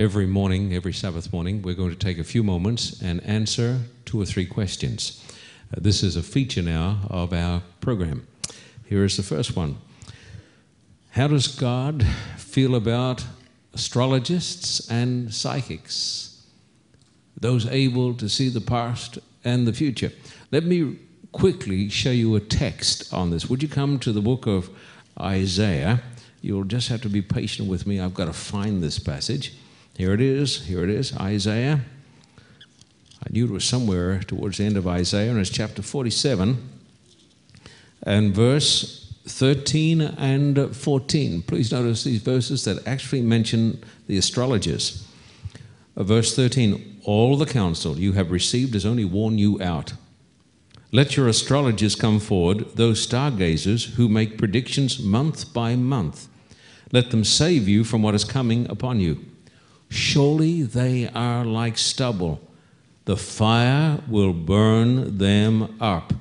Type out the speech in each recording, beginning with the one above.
every morning, every Sabbath morning, we're going to take a few moments and answer two or three questions. Uh, this is a feature now of our program. Here is the first one How does God feel about astrologists and psychics? Those able to see the past and the future. Let me quickly show you a text on this. Would you come to the book of Isaiah? You'll just have to be patient with me. I've got to find this passage. Here it is. Here it is. Isaiah. I knew it was somewhere towards the end of Isaiah, and it's chapter 47 and verse 13 and 14. Please notice these verses that actually mention the astrologers. Uh, verse 13 All the counsel you have received has only worn you out. Let your astrologers come forward, those stargazers who make predictions month by month. Let them save you from what is coming upon you. Surely they are like stubble. The fire will burn them up.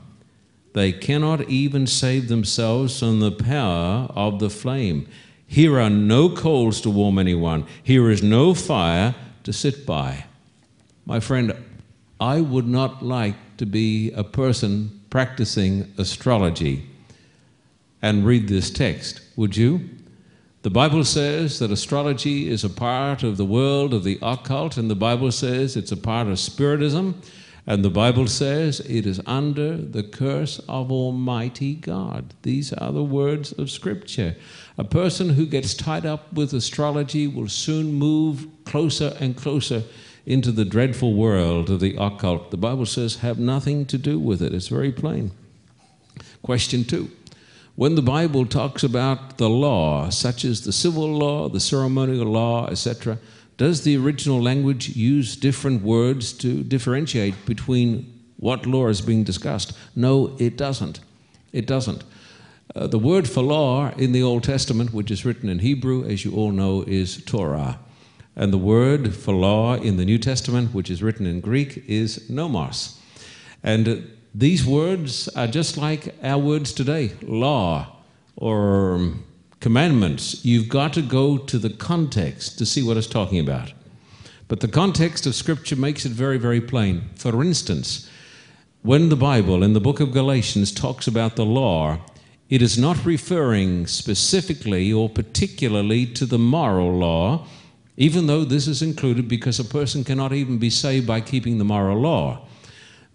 They cannot even save themselves from the power of the flame. Here are no coals to warm anyone. Here is no fire to sit by. My friend, I would not like to be a person practicing astrology and read this text, would you? The Bible says that astrology is a part of the world of the occult, and the Bible says it's a part of Spiritism, and the Bible says it is under the curse of Almighty God. These are the words of Scripture. A person who gets tied up with astrology will soon move closer and closer into the dreadful world of the occult. The Bible says, have nothing to do with it. It's very plain. Question two. When the Bible talks about the law, such as the civil law, the ceremonial law, etc., does the original language use different words to differentiate between what law is being discussed? No, it doesn't. It doesn't. Uh, the word for law in the Old Testament, which is written in Hebrew, as you all know, is Torah. And the word for law in the New Testament, which is written in Greek, is nomos. And these words are just like our words today law or commandments. You've got to go to the context to see what it's talking about. But the context of Scripture makes it very, very plain. For instance, when the Bible in the book of Galatians talks about the law, it is not referring specifically or particularly to the moral law even though this is included because a person cannot even be saved by keeping the moral law.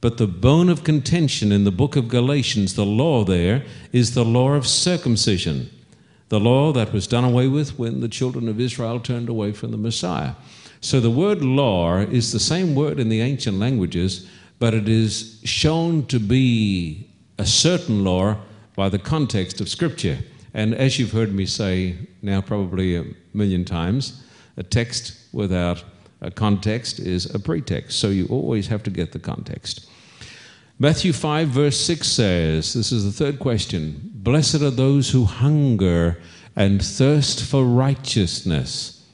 But the bone of contention in the book of Galatians, the law there, is the law of circumcision, the law that was done away with when the children of Israel turned away from the Messiah. So the word law is the same word in the ancient languages, but it is shown to be a certain law by the context of Scripture. And as you've heard me say now probably a million times, a text without a context is a pretext. So you always have to get the context. Matthew 5, verse 6 says, This is the third question Blessed are those who hunger and thirst for righteousness.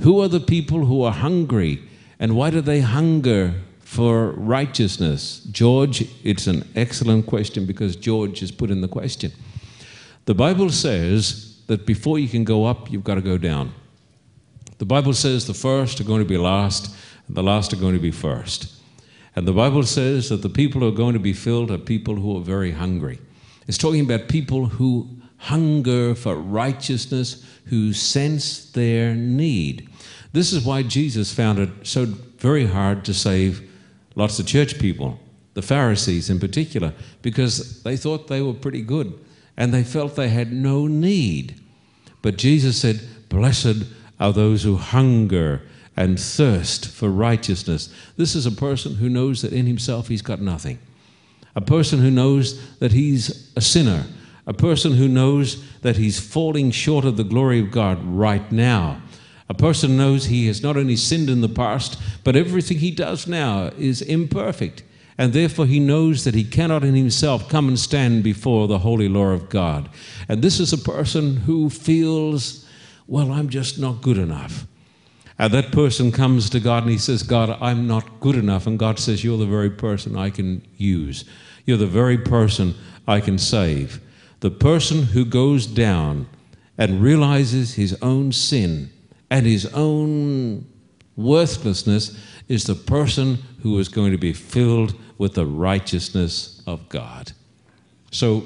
Who are the people who are hungry? And why do they hunger for righteousness? George, it's an excellent question because George has put in the question. The Bible says that before you can go up, you've got to go down. The Bible says the first are going to be last, and the last are going to be first. And the Bible says that the people who are going to be filled are people who are very hungry. It's talking about people who hunger for righteousness, who sense their need. This is why Jesus found it so very hard to save lots of church people, the Pharisees in particular, because they thought they were pretty good and they felt they had no need. But Jesus said, Blessed are those who hunger and thirst for righteousness. This is a person who knows that in himself he's got nothing. A person who knows that he's a sinner. A person who knows that he's falling short of the glory of God right now. A person knows he has not only sinned in the past, but everything he does now is imperfect. And therefore, he knows that he cannot in himself come and stand before the holy law of God. And this is a person who feels well, I'm just not good enough. And that person comes to God and he says, God, I'm not good enough. And God says, You're the very person I can use. You're the very person I can save. The person who goes down and realizes his own sin and his own Worthlessness is the person who is going to be filled with the righteousness of God. So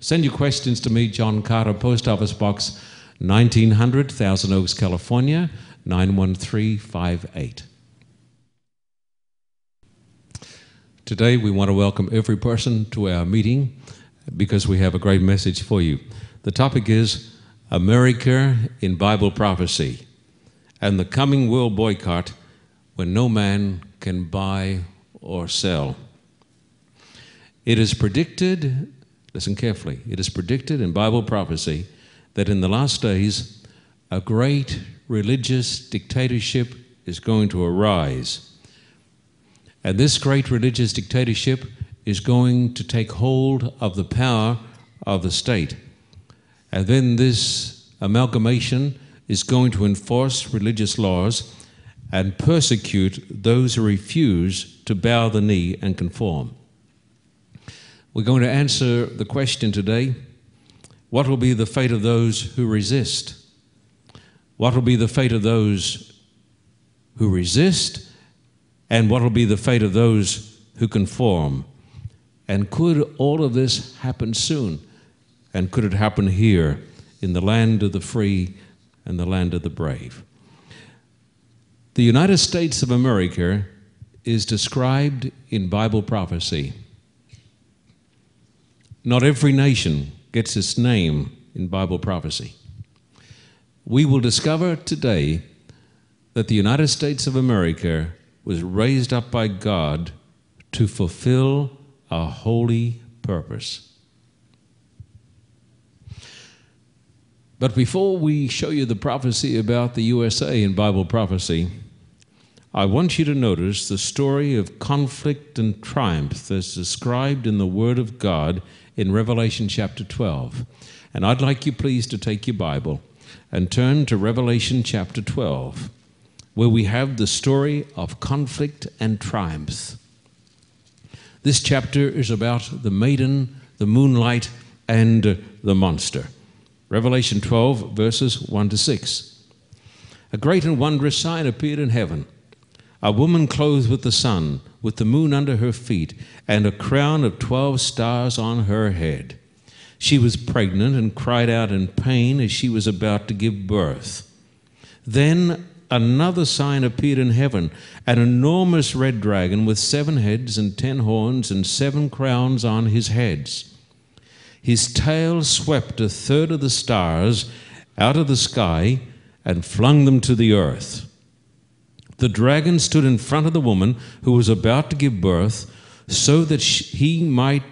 send your questions to me, John Carter, Post Office Box 1900, Thousand Oaks, California, 91358. Today, we want to welcome every person to our meeting because we have a great message for you. The topic is America in Bible Prophecy and the coming world boycott when no man can buy or sell. It is predicted, listen carefully, it is predicted in Bible prophecy that in the last days a great religious dictatorship is going to arise. And this great religious dictatorship is going to take hold of the power of the state. And then this amalgamation is going to enforce religious laws and persecute those who refuse to bow the knee and conform. We're going to answer the question today what will be the fate of those who resist? What will be the fate of those who resist? And what will be the fate of those who conform? And could all of this happen soon? And could it happen here in the land of the free and the land of the brave? The United States of America is described in Bible prophecy. Not every nation gets its name in Bible prophecy. We will discover today that the United States of America was raised up by God to fulfill a holy purpose. But before we show you the prophecy about the USA in Bible prophecy, I want you to notice the story of conflict and triumph that's described in the Word of God in Revelation chapter 12. And I'd like you, please, to take your Bible and turn to Revelation chapter 12, where we have the story of conflict and triumph. This chapter is about the maiden, the moonlight, and the monster. Revelation 12, verses 1 to 6. A great and wondrous sign appeared in heaven a woman clothed with the sun, with the moon under her feet, and a crown of twelve stars on her head. She was pregnant and cried out in pain as she was about to give birth. Then another sign appeared in heaven an enormous red dragon with seven heads and ten horns and seven crowns on his heads. His tail swept a third of the stars out of the sky and flung them to the earth. The dragon stood in front of the woman who was about to give birth so that he might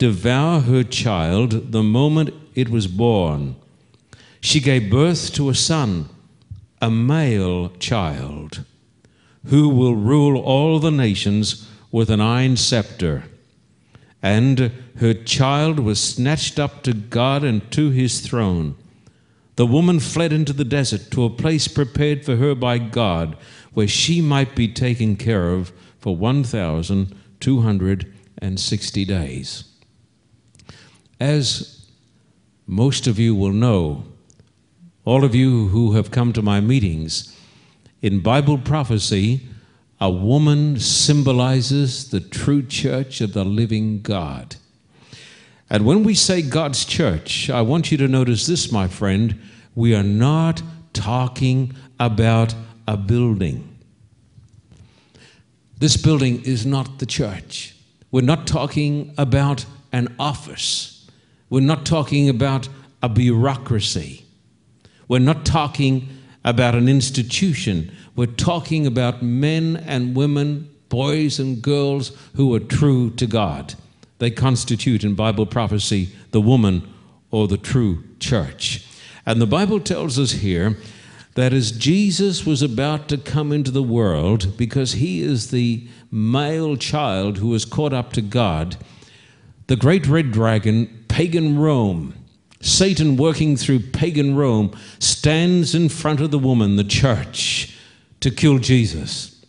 devour her child the moment it was born. She gave birth to a son, a male child, who will rule all the nations with an iron scepter and her child was snatched up to God and to his throne. The woman fled into the desert to a place prepared for her by God, where she might be taken care of for 1,260 days. As most of you will know, all of you who have come to my meetings, in Bible prophecy, a woman symbolizes the true church of the living God. And when we say God's church, I want you to notice this, my friend. We are not talking about a building. This building is not the church. We're not talking about an office. We're not talking about a bureaucracy. We're not talking about an institution. We're talking about men and women, boys and girls who are true to God. They constitute in Bible prophecy the woman or the true church. And the Bible tells us here that as Jesus was about to come into the world, because he is the male child who was caught up to God, the great red dragon, pagan Rome, Satan working through pagan Rome, stands in front of the woman, the church, to kill Jesus.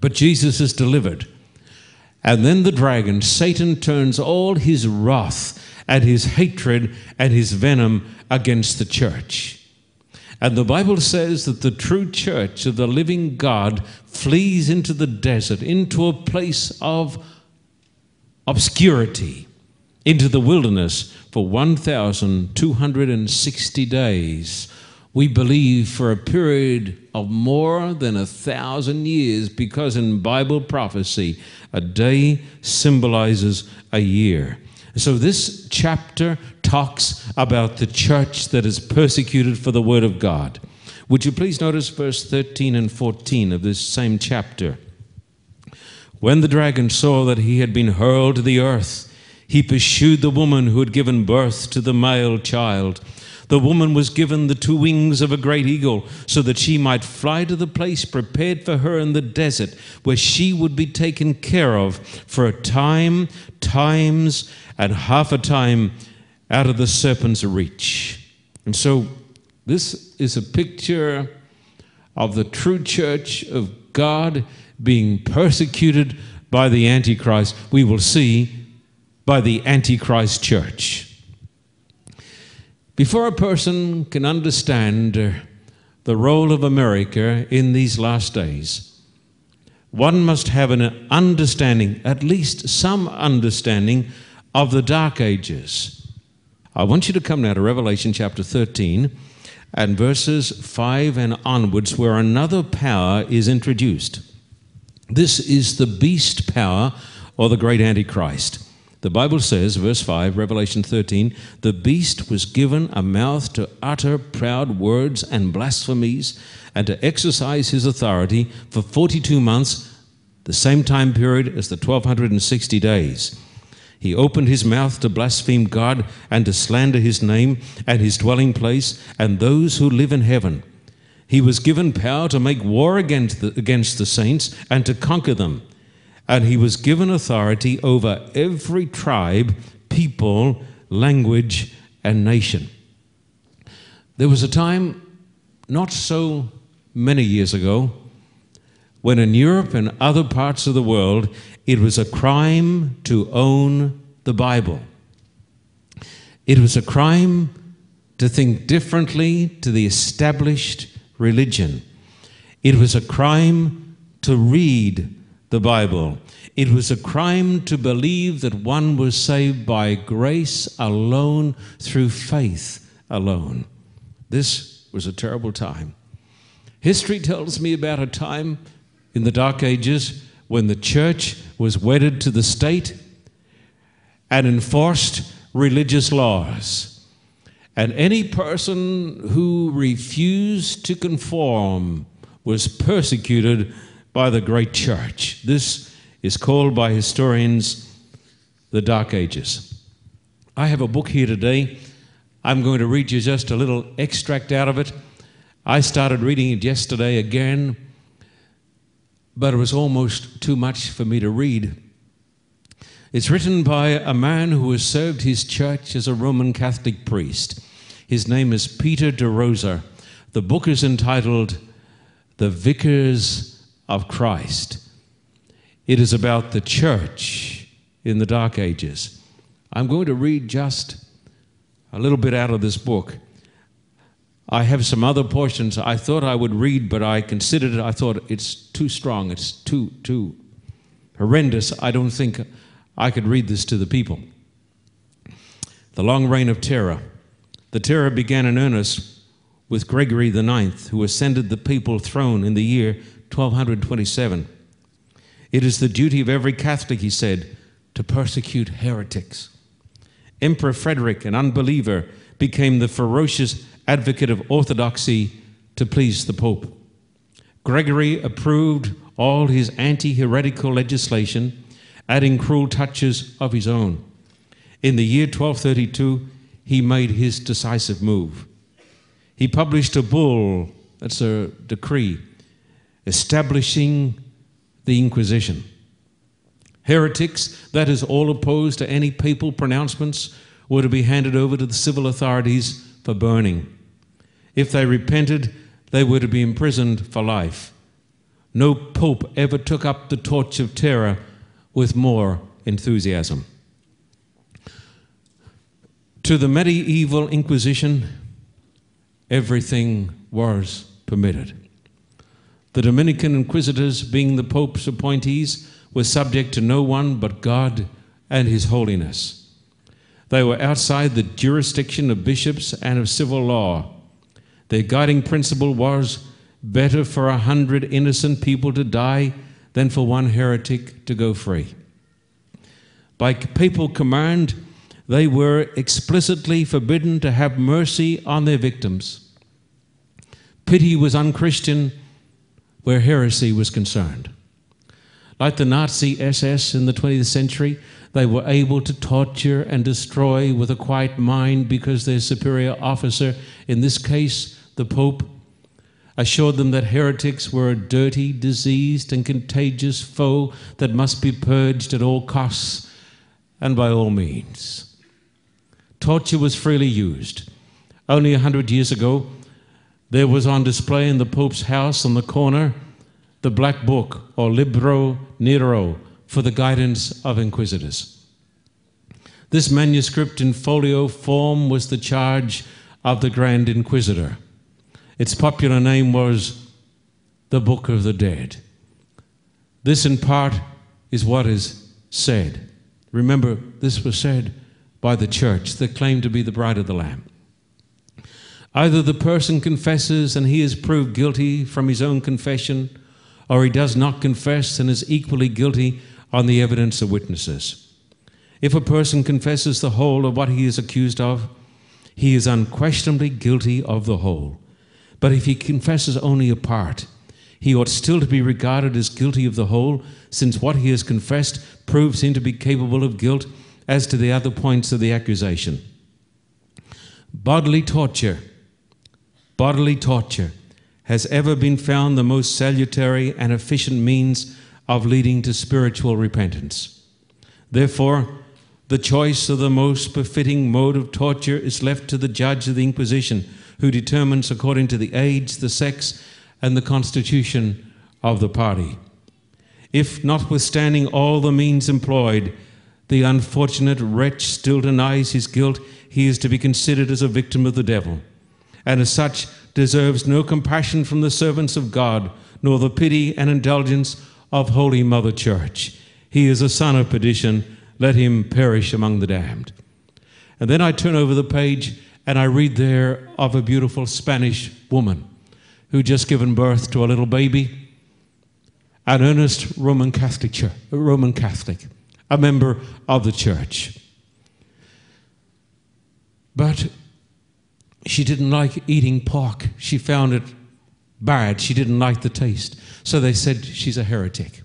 But Jesus is delivered. And then the dragon, Satan, turns all his wrath and his hatred and his venom against the church. And the Bible says that the true church of the living God flees into the desert, into a place of obscurity, into the wilderness for 1,260 days. We believe for a period of more than a thousand years, because in Bible prophecy, a day symbolizes a year. So, this chapter talks about the church that is persecuted for the word of God. Would you please notice verse 13 and 14 of this same chapter? When the dragon saw that he had been hurled to the earth, he pursued the woman who had given birth to the male child. The woman was given the two wings of a great eagle, so that she might fly to the place prepared for her in the desert, where she would be taken care of for a time, times, and half a time out of the serpent's reach. And so, this is a picture of the true church of God being persecuted by the Antichrist. We will see by the Antichrist church. Before a person can understand uh, the role of America in these last days, one must have an understanding, at least some understanding, of the Dark Ages. I want you to come now to Revelation chapter 13 and verses 5 and onwards, where another power is introduced. This is the beast power or the great Antichrist. The Bible says, verse 5, Revelation 13, the beast was given a mouth to utter proud words and blasphemies and to exercise his authority for 42 months, the same time period as the 1260 days. He opened his mouth to blaspheme God and to slander his name and his dwelling place and those who live in heaven. He was given power to make war against the, against the saints and to conquer them. And he was given authority over every tribe, people, language, and nation. There was a time not so many years ago when in Europe and other parts of the world it was a crime to own the Bible. It was a crime to think differently to the established religion. It was a crime to read the Bible. It was a crime to believe that one was saved by grace alone through faith alone. This was a terrible time. History tells me about a time in the Dark Ages when the church was wedded to the state and enforced religious laws. And any person who refused to conform was persecuted by the great church. This is called by historians the Dark Ages. I have a book here today. I'm going to read you just a little extract out of it. I started reading it yesterday again, but it was almost too much for me to read. It's written by a man who has served his church as a Roman Catholic priest. His name is Peter de Rosa. The book is entitled The Vicars of Christ. It is about the church in the Dark Ages. I'm going to read just a little bit out of this book. I have some other portions I thought I would read, but I considered it, I thought it's too strong, it's too, too horrendous. I don't think I could read this to the people. The long reign of terror. The terror began in earnest with Gregory IX, who ascended the papal throne in the year 1227. It is the duty of every Catholic, he said, to persecute heretics. Emperor Frederick, an unbeliever, became the ferocious advocate of orthodoxy to please the Pope. Gregory approved all his anti heretical legislation, adding cruel touches of his own. In the year 1232, he made his decisive move. He published a bull, that's a decree, establishing the Inquisition. Heretics, that is, all opposed to any papal pronouncements, were to be handed over to the civil authorities for burning. If they repented, they were to be imprisoned for life. No pope ever took up the torch of terror with more enthusiasm. To the medieval Inquisition, everything was permitted. The Dominican inquisitors, being the Pope's appointees, were subject to no one but God and His holiness. They were outside the jurisdiction of bishops and of civil law. Their guiding principle was better for a hundred innocent people to die than for one heretic to go free. By papal command, they were explicitly forbidden to have mercy on their victims. Pity was unchristian where heresy was concerned. Like the Nazi SS in the 20th century, they were able to torture and destroy with a quiet mind because their superior officer, in this case the Pope, assured them that heretics were a dirty, diseased, and contagious foe that must be purged at all costs and by all means. Torture was freely used. Only a hundred years ago, there was on display in the Pope's house on the corner the Black Book or Libro Nero for the guidance of inquisitors. This manuscript in folio form was the charge of the Grand Inquisitor. Its popular name was the Book of the Dead. This, in part, is what is said. Remember, this was said by the church that claimed to be the bride of the Lamb. Either the person confesses and he is proved guilty from his own confession, or he does not confess and is equally guilty on the evidence of witnesses. If a person confesses the whole of what he is accused of, he is unquestionably guilty of the whole. But if he confesses only a part, he ought still to be regarded as guilty of the whole, since what he has confessed proves him to be capable of guilt as to the other points of the accusation. Bodily torture bodily torture has ever been found the most salutary and efficient means of leading to spiritual repentance. Therefore, the choice of the most befitting mode of torture is left to the judge of the Inquisition, who determines according to the age, the sex, and the constitution of the party. If, notwithstanding all the means employed, the unfortunate wretch still denies his guilt, he is to be considered as a victim of the devil and as such deserves no compassion from the servants of God, nor the pity and indulgence of Holy Mother Church. He is a son of perdition, let him perish among the damned. And then I turn over the page and I read there of a beautiful Spanish woman who just given birth to a little baby, an earnest Roman Catholic, church, Roman Catholic, a member of the church. But she didn't like eating pork. She found it bad. She didn't like the taste. So they said she's a heretic.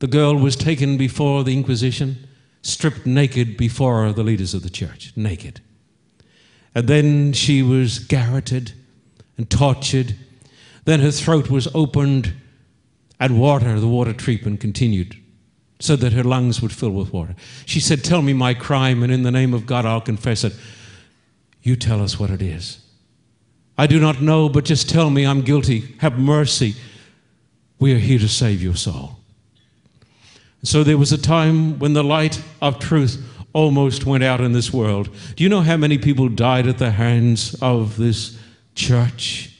The girl was taken before the Inquisition, stripped naked before the leaders of the church, naked. And then she was garroted and tortured. Then her throat was opened, and water, the water treatment continued, so that her lungs would fill with water. She said, Tell me my crime, and in the name of God, I'll confess it. You tell us what it is. I do not know, but just tell me I'm guilty. Have mercy. We are here to save your soul. So there was a time when the light of truth almost went out in this world. Do you know how many people died at the hands of this church?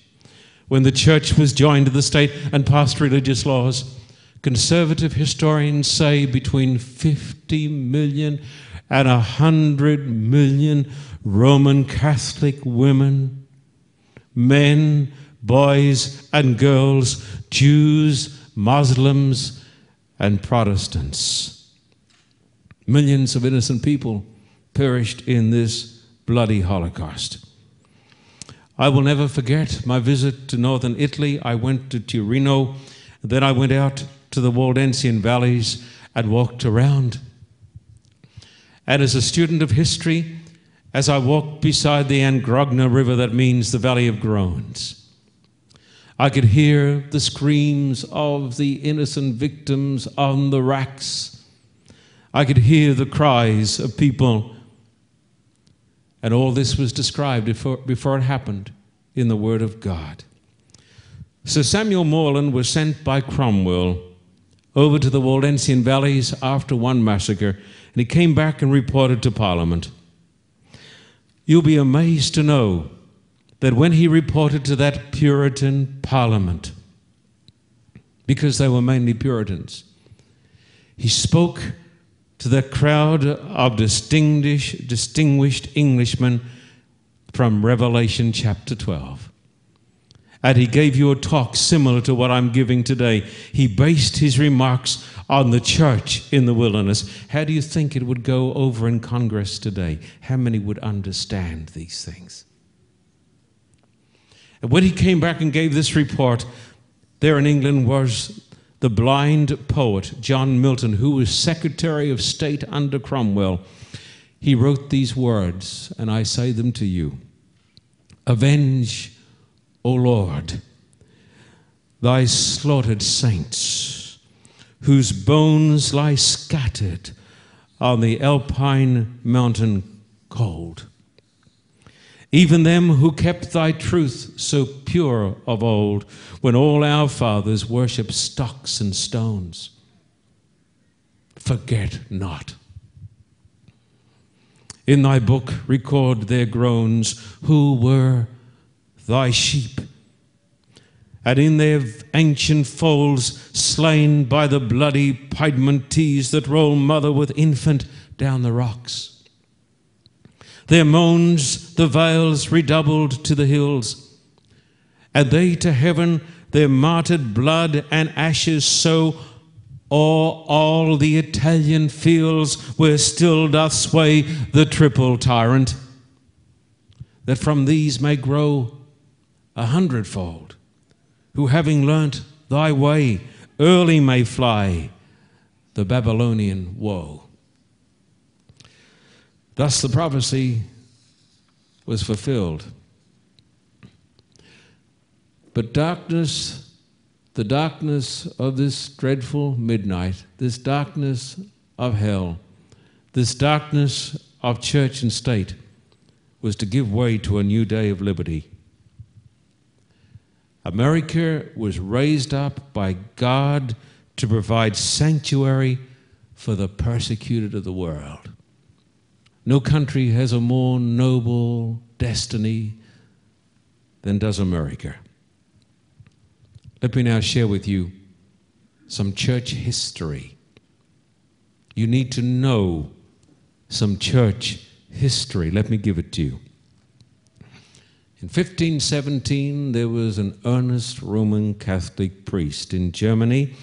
When the church was joined to the state and passed religious laws, conservative historians say between 50 million and 100 million Roman Catholic women, men, boys, and girls, Jews, Muslims, and Protestants. Millions of innocent people perished in this bloody Holocaust. I will never forget my visit to northern Italy. I went to Torino, then I went out to the Waldensian valleys and walked around. And as a student of history, as I walked beside the Angrogna River, that means the Valley of Groans. I could hear the screams of the innocent victims on the racks. I could hear the cries of people. And all this was described before, before it happened in the Word of God. Sir Samuel Morland was sent by Cromwell over to the Waldensian valleys after one massacre, and he came back and reported to Parliament. You'll be amazed to know that when he reported to that Puritan parliament, because they were mainly Puritans, he spoke to the crowd of distinguished, distinguished Englishmen from Revelation chapter 12. And he gave you a talk similar to what I'm giving today. He based his remarks on the church in the wilderness. How do you think it would go over in Congress today? How many would understand these things? And when he came back and gave this report, there in England was the blind poet John Milton, who was Secretary of State under Cromwell. He wrote these words, and I say them to you Avenge, O Lord, thy slaughtered saints, whose bones lie scattered on the alpine mountain cold even them who kept thy truth so pure of old, when all our fathers worshipped stocks and stones. Forget not. In thy book record their groans, who were thy sheep, and in their ancient folds slain by the bloody Piedmontese that roll mother with infant down the rocks. Their moans the vales redoubled to the hills, and they to heaven their martyred blood and ashes sow o'er all the Italian fields where still doth sway the triple tyrant, that from these may grow a hundredfold, who having learnt thy way early may fly the Babylonian woe. Thus the prophecy was fulfilled. But darkness, the darkness of this dreadful midnight, this darkness of hell, this darkness of church and state, was to give way to a new day of liberty. America was raised up by God to provide sanctuary for the persecuted of the world. No country has a more noble destiny than does America. Let me now share with you some church history. You need to know some church history. Let me give it to you. In 1517, there was an earnest Roman Catholic priest in Germany.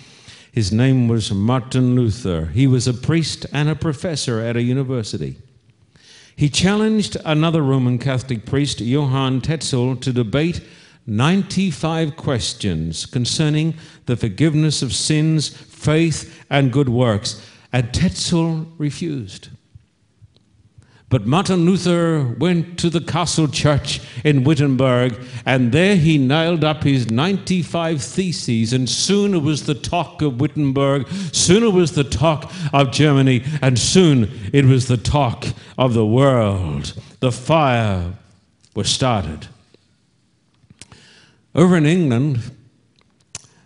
His name was Martin Luther. He was a priest and a professor at a university. He challenged another Roman Catholic priest, Johann Tetzel, to debate 95 questions concerning the forgiveness of sins, faith, and good works, and Tetzel refused. But Martin Luther went to the castle church in Wittenberg, and there he nailed up his 95 theses, and soon it was the talk of Wittenberg, soon it was the talk of Germany, and soon it was the talk of the world. The fire was started. Over in England,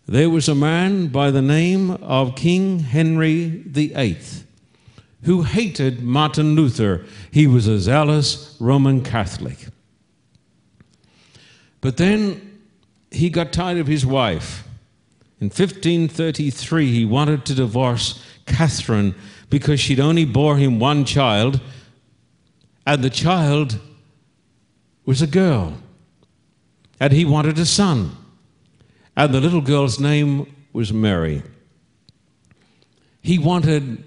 there was a man by the name of King Henry VIII who hated Martin Luther. He was a zealous Roman Catholic. But then he got tired of his wife. In 1533, he wanted to divorce Catherine because she'd only bore him one child, and the child was a girl. And he wanted a son. And the little girl's name was Mary. He wanted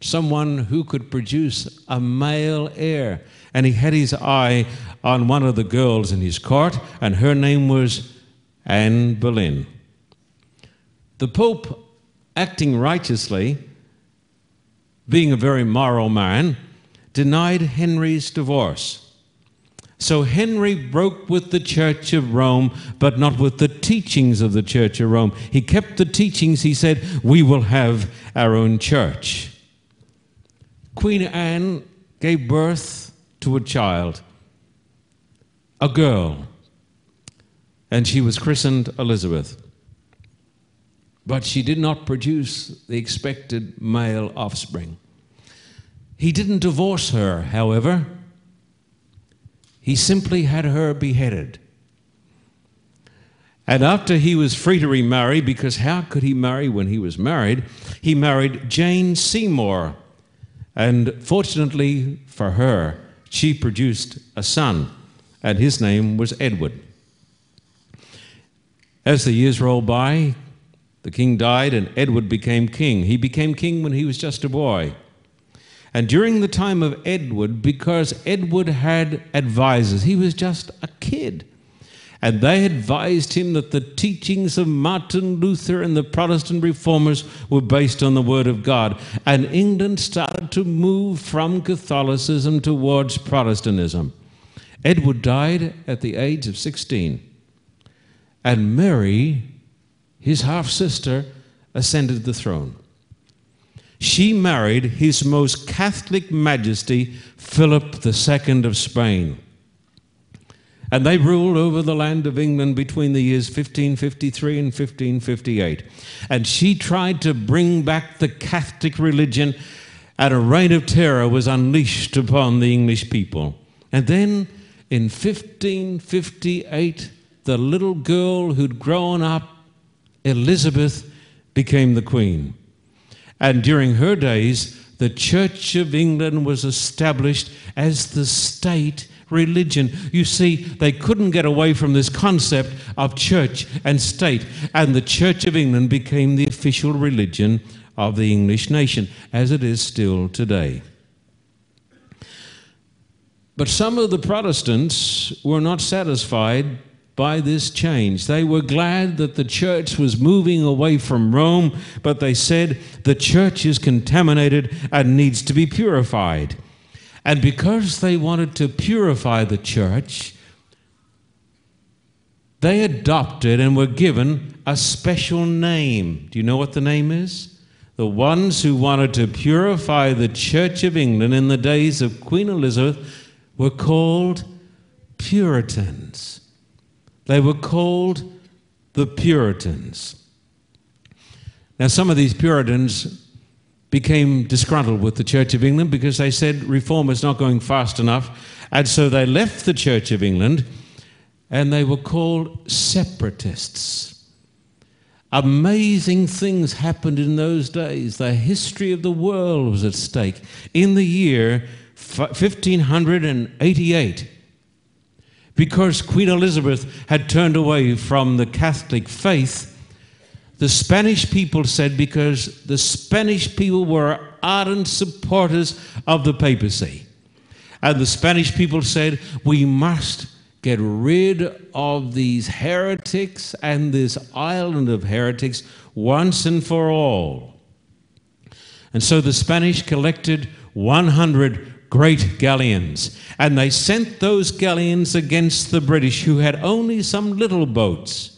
someone who could produce a male heir. And he had his eye on one of the girls in his court, and her name was Anne Boleyn. The Pope, acting righteously, being a very moral man, denied Henry's divorce. So Henry broke with the Church of Rome, but not with the teachings of the Church of Rome. He kept the teachings, he said, we will have our own church. Queen Anne gave birth to a child, a girl, and she was christened Elizabeth. But she did not produce the expected male offspring. He didn't divorce her, however. He simply had her beheaded. And after he was free to remarry, because how could he marry when he was married? He married Jane Seymour. And fortunately for her, she produced a son, and his name was Edward. As the years rolled by, the king died and Edward became king. He became king when he was just a boy. And during the time of Edward, because Edward had advisors, he was just a kid. And they advised him that the teachings of Martin Luther and the Protestant reformers were based on the Word of God. And England started to move from Catholicism towards Protestantism. Edward died at the age of 16. And Mary, his half sister, ascended the throne. She married His Most Catholic Majesty Philip II of Spain. And they ruled over the land of England between the years 1553 and 1558. And she tried to bring back the Catholic religion, and a reign of terror was unleashed upon the English people. And then in 1558, the little girl who'd grown up, Elizabeth, became the queen. And during her days, the Church of England was established as the state religion. You see, they couldn't get away from this concept of church and state, and the Church of England became the official religion of the English nation, as it is still today. But some of the Protestants were not satisfied by this change. They were glad that the church was moving away from Rome, but they said the church is contaminated and needs to be purified. And because they wanted to purify the church, they adopted and were given a special name. Do you know what the name is? The ones who wanted to purify the Church of England in the days of Queen Elizabeth were called Puritans. They were called the Puritans. Now, some of these Puritans became disgruntled with the Church of England because they said reform is not going fast enough. And so they left the Church of England and they were called separatists. Amazing things happened in those days. The history of the world was at stake. In the year 1588, because Queen Elizabeth had turned away from the Catholic faith, the Spanish people said because the Spanish people were ardent supporters of the papacy. And the Spanish people said, we must get rid of these heretics and this island of heretics once and for all. And so the Spanish collected 100 great galleons, and they sent those galleons against the British, who had only some little boats.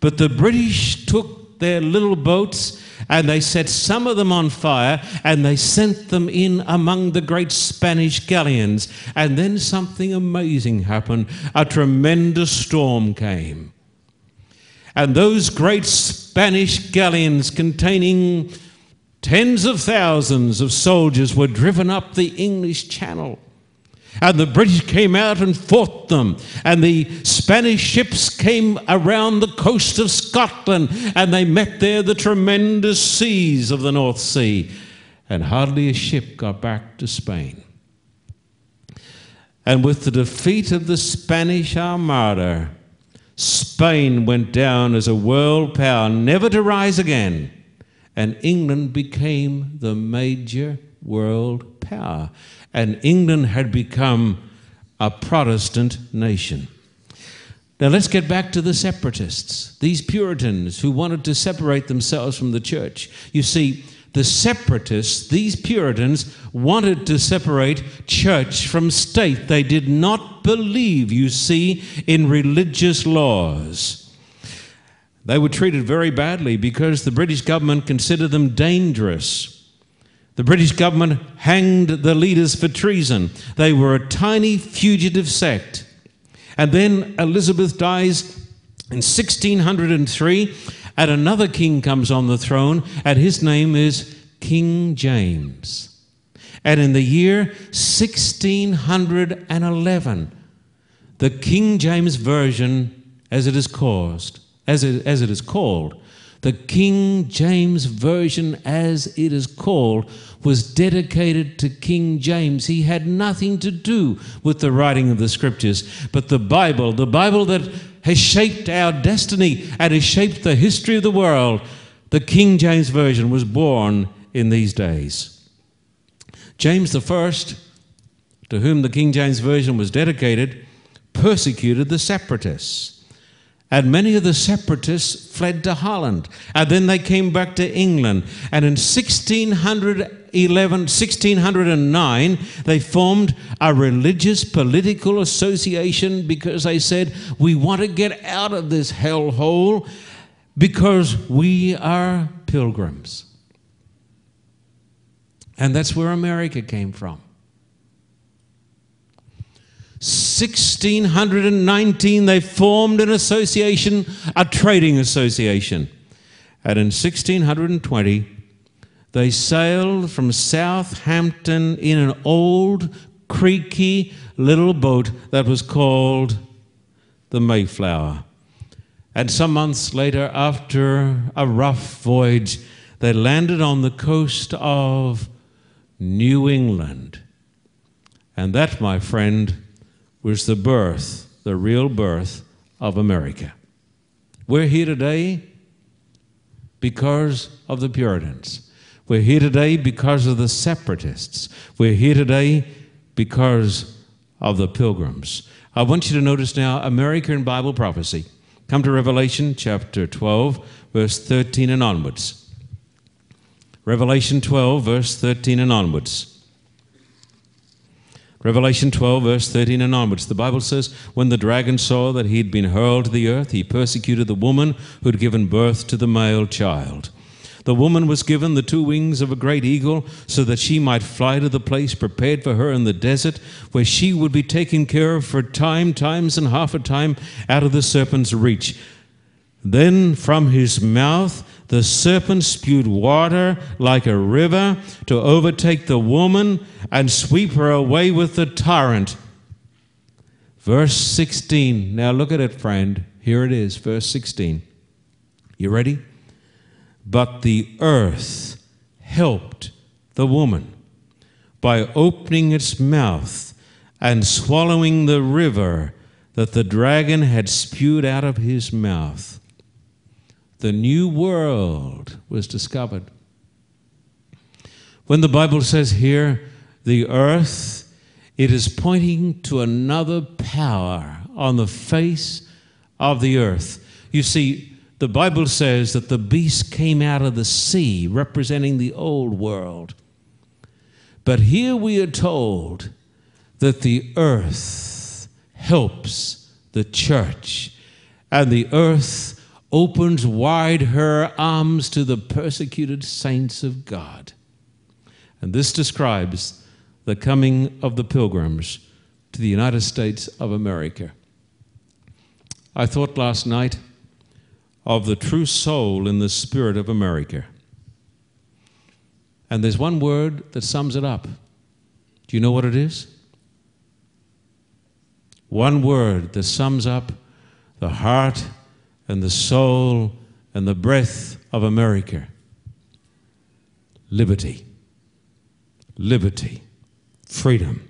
But the British took their little boats and they set some of them on fire and they sent them in among the great Spanish galleons. And then something amazing happened. A tremendous storm came. And those great Spanish galleons containing tens of thousands of soldiers were driven up the English Channel. And the British came out and fought them. And the Spanish ships came around the coast of Scotland and they met there the tremendous seas of the North Sea. And hardly a ship got back to Spain. And with the defeat of the Spanish Armada, Spain went down as a world power, never to rise again. And England became the major world power and England had become a Protestant nation. Now let's get back to the separatists, these Puritans who wanted to separate themselves from the church. You see, the separatists, these Puritans, wanted to separate church from state. They did not believe, you see, in religious laws. They were treated very badly because the British government considered them dangerous. The British government hanged the leaders for treason. They were a tiny fugitive sect. And then Elizabeth dies in 1603, and another king comes on the throne, and his name is King James. And in the year 1611, the King James Version as it is caused, as it, as it is called, the King James Version, as it is called, was dedicated to King James. He had nothing to do with the writing of the scriptures, but the Bible, the Bible that has shaped our destiny and has shaped the history of the world, the King James Version was born in these days. James First, to whom the King James Version was dedicated, persecuted the separatists. And many of the separatists fled to Holland. And then they came back to England. And in 1611, 1609, they formed a religious political association because they said, We want to get out of this hellhole because we are pilgrims. And that's where America came from. 1619, they formed an association, a trading association. And in 1620, they sailed from Southampton in an old, creaky little boat that was called the Mayflower. And some months later, after a rough voyage, they landed on the coast of New England. And that, my friend, was the birth, the real birth of America. We're here today because of the Puritans. We're here today because of the separatists. We're here today because of the pilgrims. I want you to notice now America in Bible prophecy. Come to Revelation chapter 12, verse 13 and onwards. Revelation 12, verse 13 and onwards. Revelation 12, verse 13 and onwards. The Bible says, When the dragon saw that he had been hurled to the earth, he persecuted the woman who had given birth to the male child. The woman was given the two wings of a great eagle so that she might fly to the place prepared for her in the desert, where she would be taken care of for time, times, and half a time out of the serpent's reach. Then from his mouth the serpent spewed water like a river to overtake the woman and sweep her away with the torrent. Verse 16. Now look at it, friend. Here it is, verse 16. You ready? But the earth helped the woman by opening its mouth and swallowing the river that the dragon had spewed out of his mouth the new world was discovered. When the Bible says here, the earth, it is pointing to another power on the face of the earth. You see, the Bible says that the beast came out of the sea, representing the old world. But here we are told that the earth helps the church, and the earth opens wide her arms to the persecuted saints of God. And this describes the coming of the pilgrims to the United States of America. I thought last night of the true soul in the spirit of America. And there's one word that sums it up. Do you know what it is? One word that sums up the heart and the soul and the breath of America liberty. Liberty. Freedom.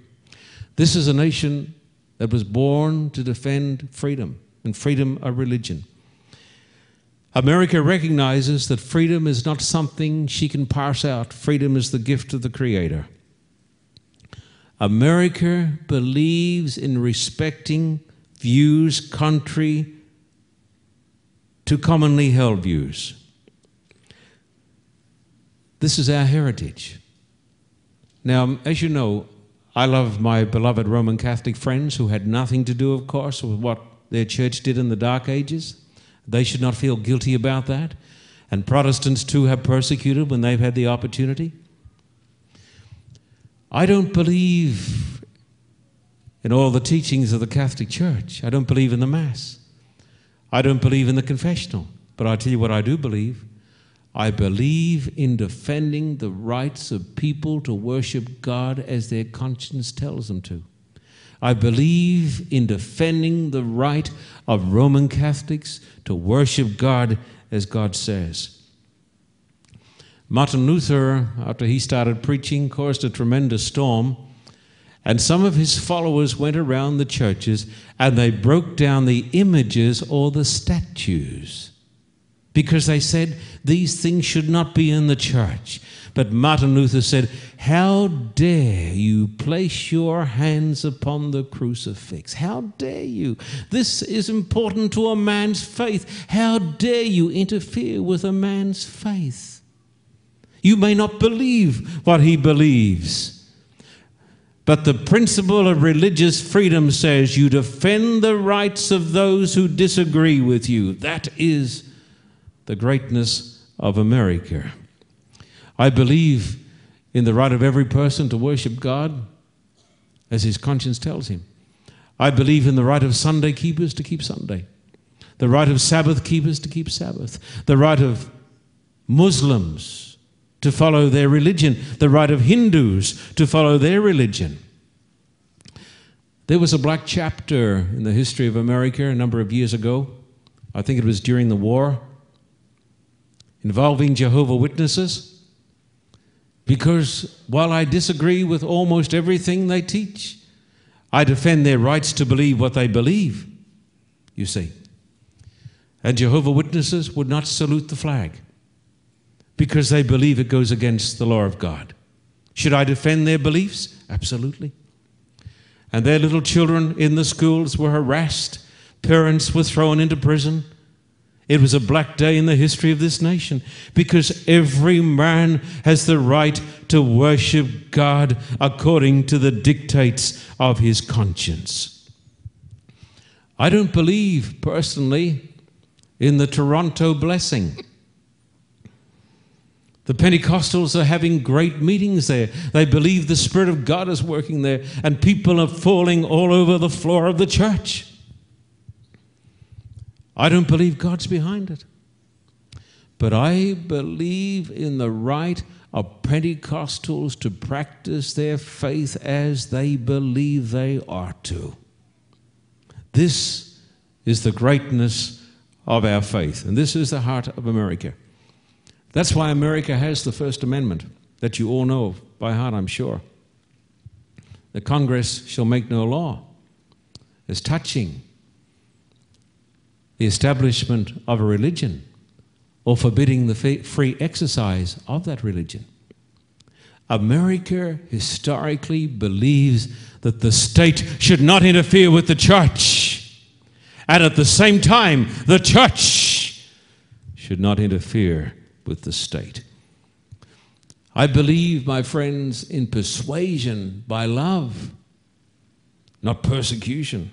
This is a nation that was born to defend freedom and freedom of religion. America recognizes that freedom is not something she can parse out, freedom is the gift of the Creator. America believes in respecting views contrary to commonly held views. This is our heritage. Now, as you know, I love my beloved Roman Catholic friends who had nothing to do, of course, with what their church did in the Dark Ages. They should not feel guilty about that. And Protestants too have persecuted when they've had the opportunity. I don't believe in all the teachings of the Catholic Church. I don't believe in the Mass. I don't believe in the confessional, but I'll tell you what I do believe. I believe in defending the rights of people to worship God as their conscience tells them to. I believe in defending the right of Roman Catholics to worship God as God says. Martin Luther, after he started preaching, caused a tremendous storm, and some of his followers went around the churches and they broke down the images or the statues because they said these things should not be in the church. But Martin Luther said, How dare you place your hands upon the crucifix? How dare you? This is important to a man's faith. How dare you interfere with a man's faith? You may not believe what he believes. But the principle of religious freedom says you defend the rights of those who disagree with you. That is the greatness of America. I believe in the right of every person to worship God as his conscience tells him. I believe in the right of Sunday keepers to keep Sunday, the right of Sabbath keepers to keep Sabbath, the right of Muslims to follow their religion, the right of Hindus to follow their religion. There was a black chapter in the history of America a number of years ago. I think it was during the war, involving Jehovah Witnesses. Because while I disagree with almost everything they teach, I defend their rights to believe what they believe, you see. And Jehovah Witnesses would not salute the flag because they believe it goes against the law of God. Should I defend their beliefs? Absolutely. And their little children in the schools were harassed, parents were thrown into prison. It was a black day in the history of this nation because every man has the right to worship God according to the dictates of his conscience. I don't believe personally in the Toronto blessing. The Pentecostals are having great meetings there. They believe the Spirit of God is working there, and people are falling all over the floor of the church. I don't believe God's behind it. But I believe in the right of Pentecostals to practice their faith as they believe they ought to. This is the greatness of our faith, and this is the heart of America. That's why America has the First Amendment that you all know by heart, I'm sure. The Congress shall make no law as touching the establishment of a religion or forbidding the free exercise of that religion. America historically believes that the state should not interfere with the church. And at the same time, the church should not interfere with the state. I believe, my friends, in persuasion by love, not persecution.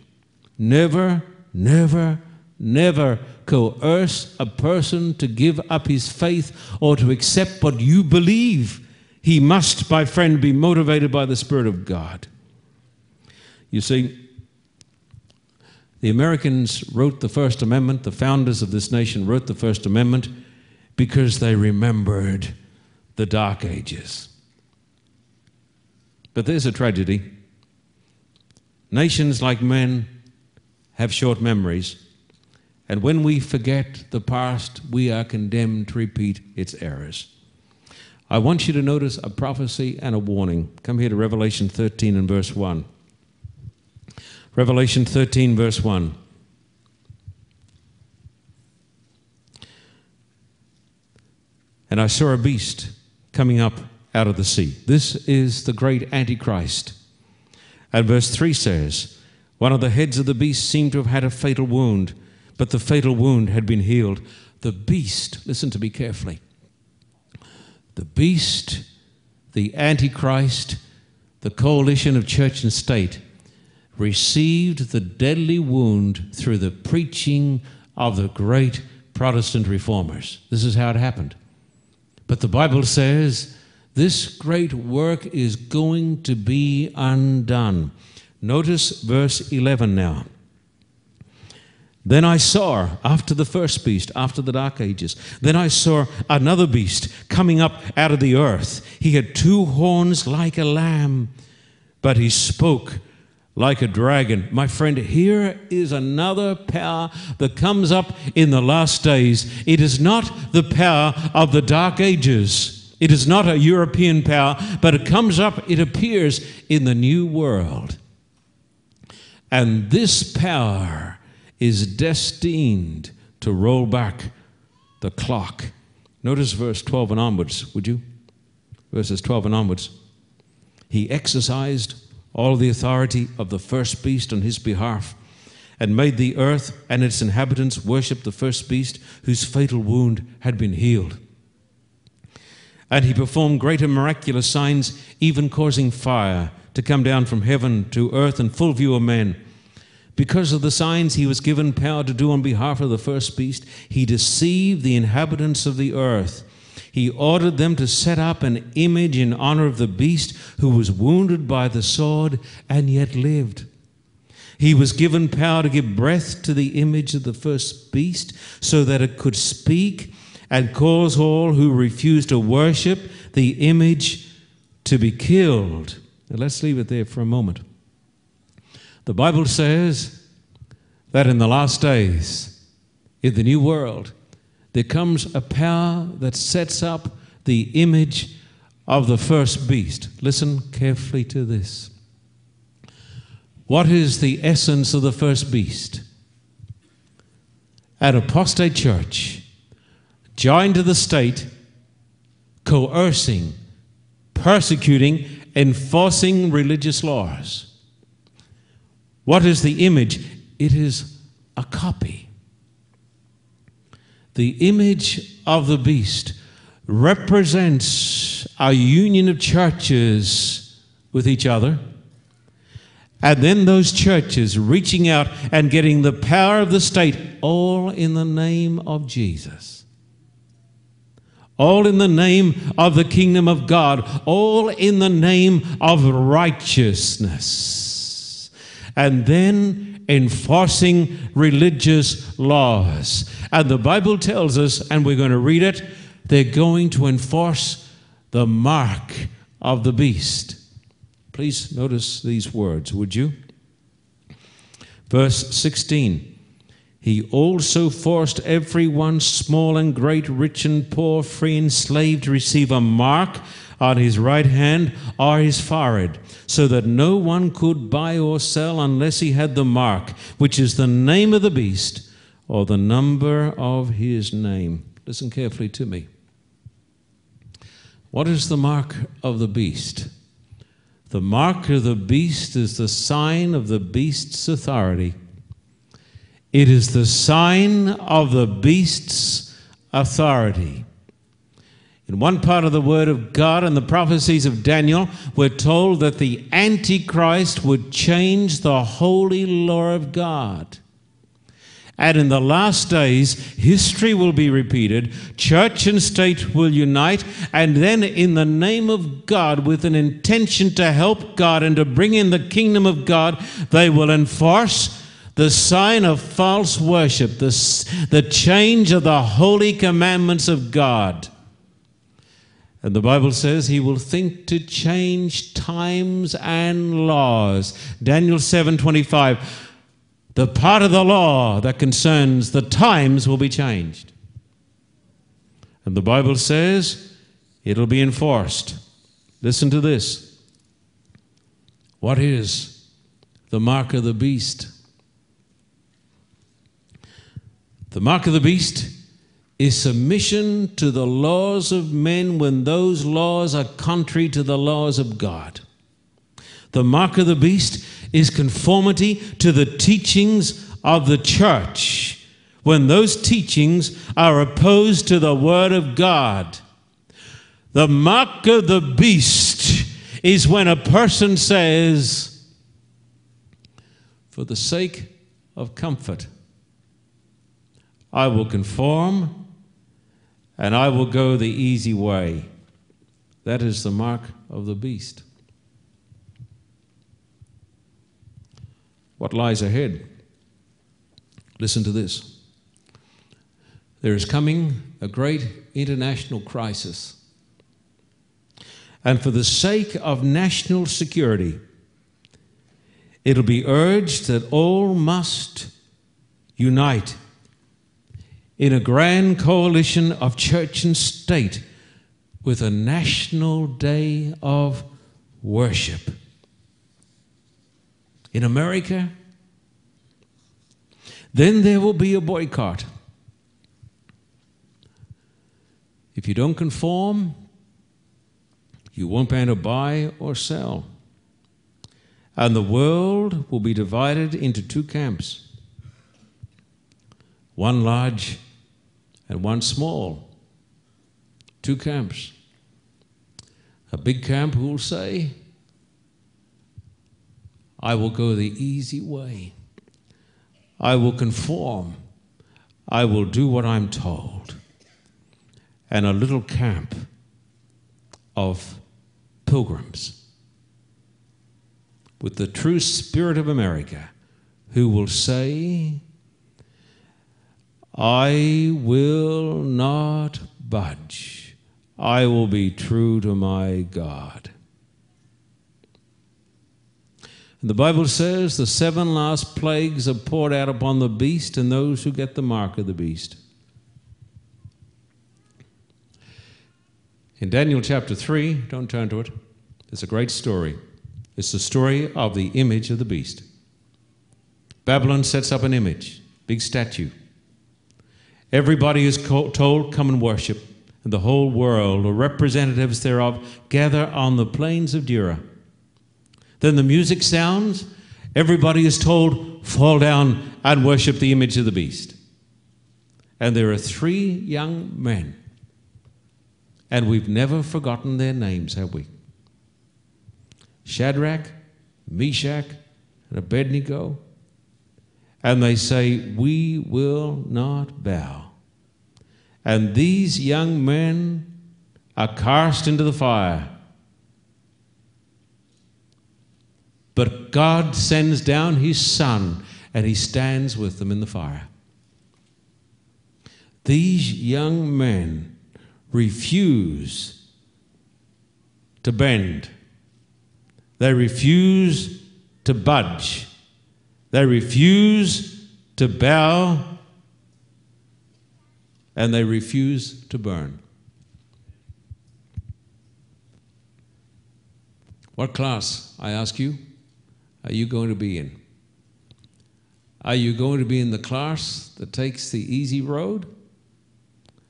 Never, never, never coerce a person to give up his faith or to accept what you believe. He must, my friend, be motivated by the Spirit of God. You see, the Americans wrote the First Amendment, the founders of this nation wrote the First Amendment because they remembered the Dark Ages. But there's a tragedy. Nations like men have short memories. And when we forget the past, we are condemned to repeat its errors. I want you to notice a prophecy and a warning. Come here to Revelation 13 and verse 1. Revelation 13, verse 1. And I saw a beast coming up out of the sea. This is the great Antichrist. And verse 3 says, One of the heads of the beast seemed to have had a fatal wound but the fatal wound had been healed. The beast, listen to me carefully. The beast, the Antichrist, the coalition of church and state received the deadly wound through the preaching of the great Protestant reformers. This is how it happened. But the Bible says this great work is going to be undone. Notice verse 11 now. Then I saw, after the first beast, after the dark ages, then I saw another beast coming up out of the earth. He had two horns like a lamb, but he spoke like a dragon. My friend, here is another power that comes up in the last days. It is not the power of the dark ages. It is not a European power, but it comes up, it appears in the new world. And this power is destined to roll back the clock. Notice verse 12 and onwards, would you? Verses 12 and onwards. He exercised all the authority of the first beast on his behalf and made the earth and its inhabitants worship the first beast whose fatal wound had been healed. And he performed great and miraculous signs, even causing fire to come down from heaven to earth in full view of men. Because of the signs he was given power to do on behalf of the first beast, he deceived the inhabitants of the earth he ordered them to set up an image in honor of the beast who was wounded by the sword and yet lived. He was given power to give breath to the image of the first beast so that it could speak and cause all who refuse to worship the image to be killed. Now let's leave it there for a moment. The Bible says that in the last days, in the new world, there comes a power that sets up the image of the first beast. Listen carefully to this. What is the essence of the first beast? An apostate church joined to the state, coercing, persecuting, enforcing religious laws. What is the image? It is a copy the image of the beast represents a union of churches with each other. And then those churches reaching out and getting the power of the state, all in the name of Jesus. All in the name of the kingdom of God, all in the name of righteousness. And then enforcing religious laws. And the Bible tells us, and we're going to read it, they're going to enforce the mark of the beast. Please notice these words, would you? Verse 16. He also forced everyone, small and great, rich and poor, free and slave, to receive a mark on his right hand or his forehead, so that no one could buy or sell unless he had the mark, which is the name of the beast or the number of his name. Listen carefully to me. What is the mark of the beast? The mark of the beast is the sign of the beast's authority. It is the sign of the beast's authority. In one part of the Word of God and the prophecies of Daniel, we're told that the Antichrist would change the holy law of God. And in the last days, history will be repeated, church and state will unite, and then, in the name of God, with an intention to help God and to bring in the kingdom of God, they will enforce the sign of false worship, the, the change of the holy commandments of God. And the Bible says he will think to change times and laws. Daniel 7:25 The part of the law that concerns the times will be changed. And the Bible says it'll be enforced. Listen to this. What is the mark of the beast? The mark of the beast is submission to the laws of men when those laws are contrary to the laws of God. The mark of the beast is conformity to the teachings of the church when those teachings are opposed to the Word of God. The mark of the beast is when a person says, For the sake of comfort, I will conform and I will go the easy way. That is the mark of the beast. What lies ahead? Listen to this. There is coming a great international crisis. And for the sake of national security, it'll be urged that all must unite in a grand coalition of church and state with a national day of worship. In America, then there will be a boycott. If you don't conform, you won't be able to buy or sell. And the world will be divided into two camps one large and one small. Two camps. A big camp who will say, I will go the easy way. I will conform. I will do what I'm told. And a little camp of pilgrims with the true spirit of America who will say, I will not budge. I will be true to my God. And the Bible says the seven last plagues are poured out upon the beast and those who get the mark of the beast. In Daniel chapter 3, don't turn to it, it's a great story. It's the story of the image of the beast. Babylon sets up an image, big statue. Everybody is told, Come and worship, and the whole world, or representatives thereof, gather on the plains of Dura. Then the music sounds, everybody is told, Fall down and worship the image of the beast. And there are three young men, and we've never forgotten their names, have we? Shadrach, Meshach, and Abednego. And they say, We will not bow. And these young men are cast into the fire. But God sends down his Son, and he stands with them in the fire. These young men refuse to bend they refuse to budge. They refuse to bow. And they refuse to burn. What class, I ask you, are you going to be in? Are you going to be in the class that takes the easy road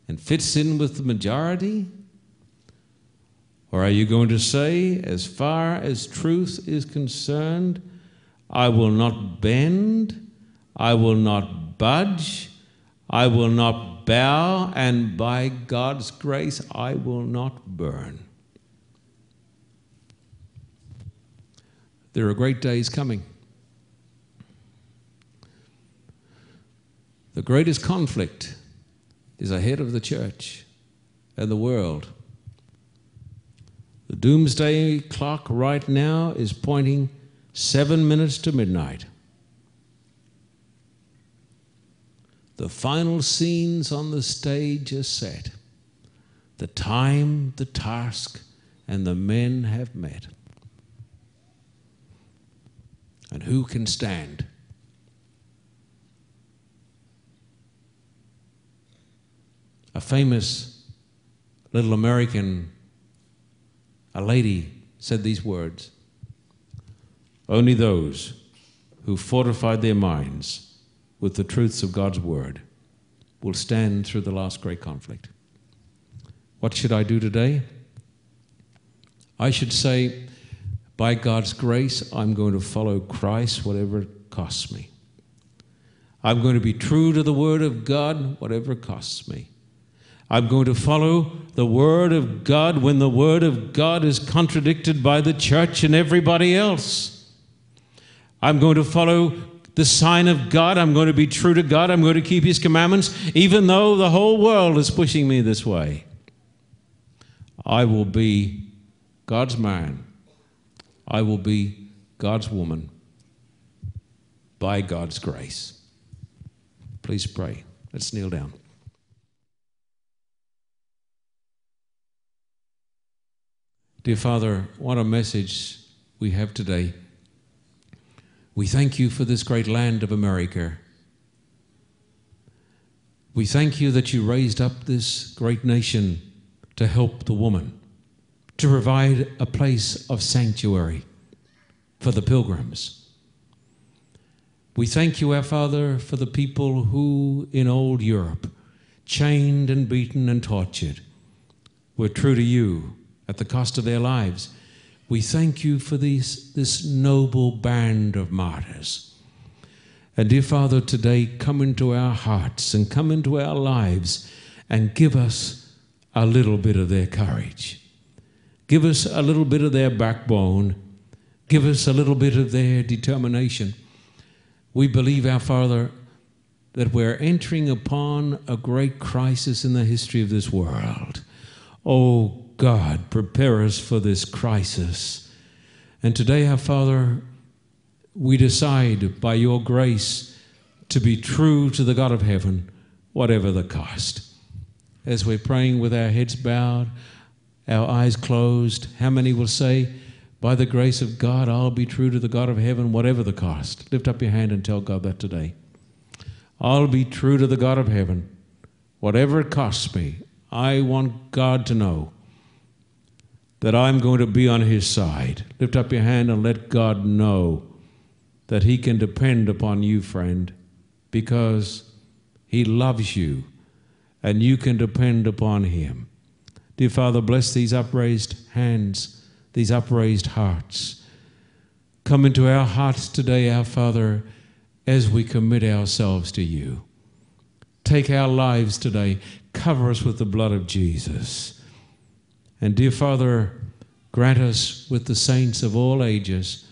and fits in with the majority? Or are you going to say, as far as truth is concerned, I will not bend, I will not budge, I will not bow, and by God's grace, I will not burn? There are great days coming. The greatest conflict is ahead of the church and the world. The doomsday clock right now is pointing seven minutes to midnight. The final scenes on the stage are set. The time, the task, and the men have met. And who can stand? A famous little American a lady said these words Only those who fortified their minds with the truths of God's word will stand through the last great conflict. What should I do today? I should say, by God's grace, I'm going to follow Christ, whatever it costs me. I'm going to be true to the Word of God, whatever it costs me. I'm going to follow the Word of God when the Word of God is contradicted by the church and everybody else. I'm going to follow the sign of God. I'm going to be true to God. I'm going to keep His commandments, even though the whole world is pushing me this way. I will be God's man. I will be God's woman by God's grace. Please pray. Let's kneel down. Dear Father, what a message we have today. We thank you for this great land of America. We thank you that you raised up this great nation to help the woman, to provide a place of sanctuary for the pilgrims. We thank you, our Father, for the people who in old Europe, chained and beaten and tortured, were true to you at the cost of their lives. We thank you for these, this noble band of martyrs. And dear Father, today come into our hearts and come into our lives and give us a little bit of their courage. Give us a little bit of their backbone. Give us a little bit of their determination. We believe, our Father, that we're entering upon a great crisis in the history of this world. Oh God, prepare us for this crisis. And today, our Father, we decide by your grace to be true to the God of heaven, whatever the cost. As we're praying with our heads bowed, our eyes closed, how many will say, By the grace of God, I'll be true to the God of heaven, whatever the cost? Lift up your hand and tell God that today. I'll be true to the God of heaven, whatever it costs me. I want God to know that I'm going to be on his side. Lift up your hand and let God know that he can depend upon you, friend, because he loves you and you can depend upon him. Dear Father, bless these upraised hands, these upraised hearts. Come into our hearts today, our Father, as we commit ourselves to you. Take our lives today, cover us with the blood of Jesus. And dear Father, grant us with the saints of all ages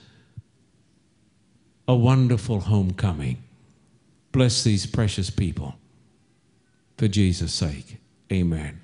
a wonderful homecoming. Bless these precious people. For Jesus' sake, amen.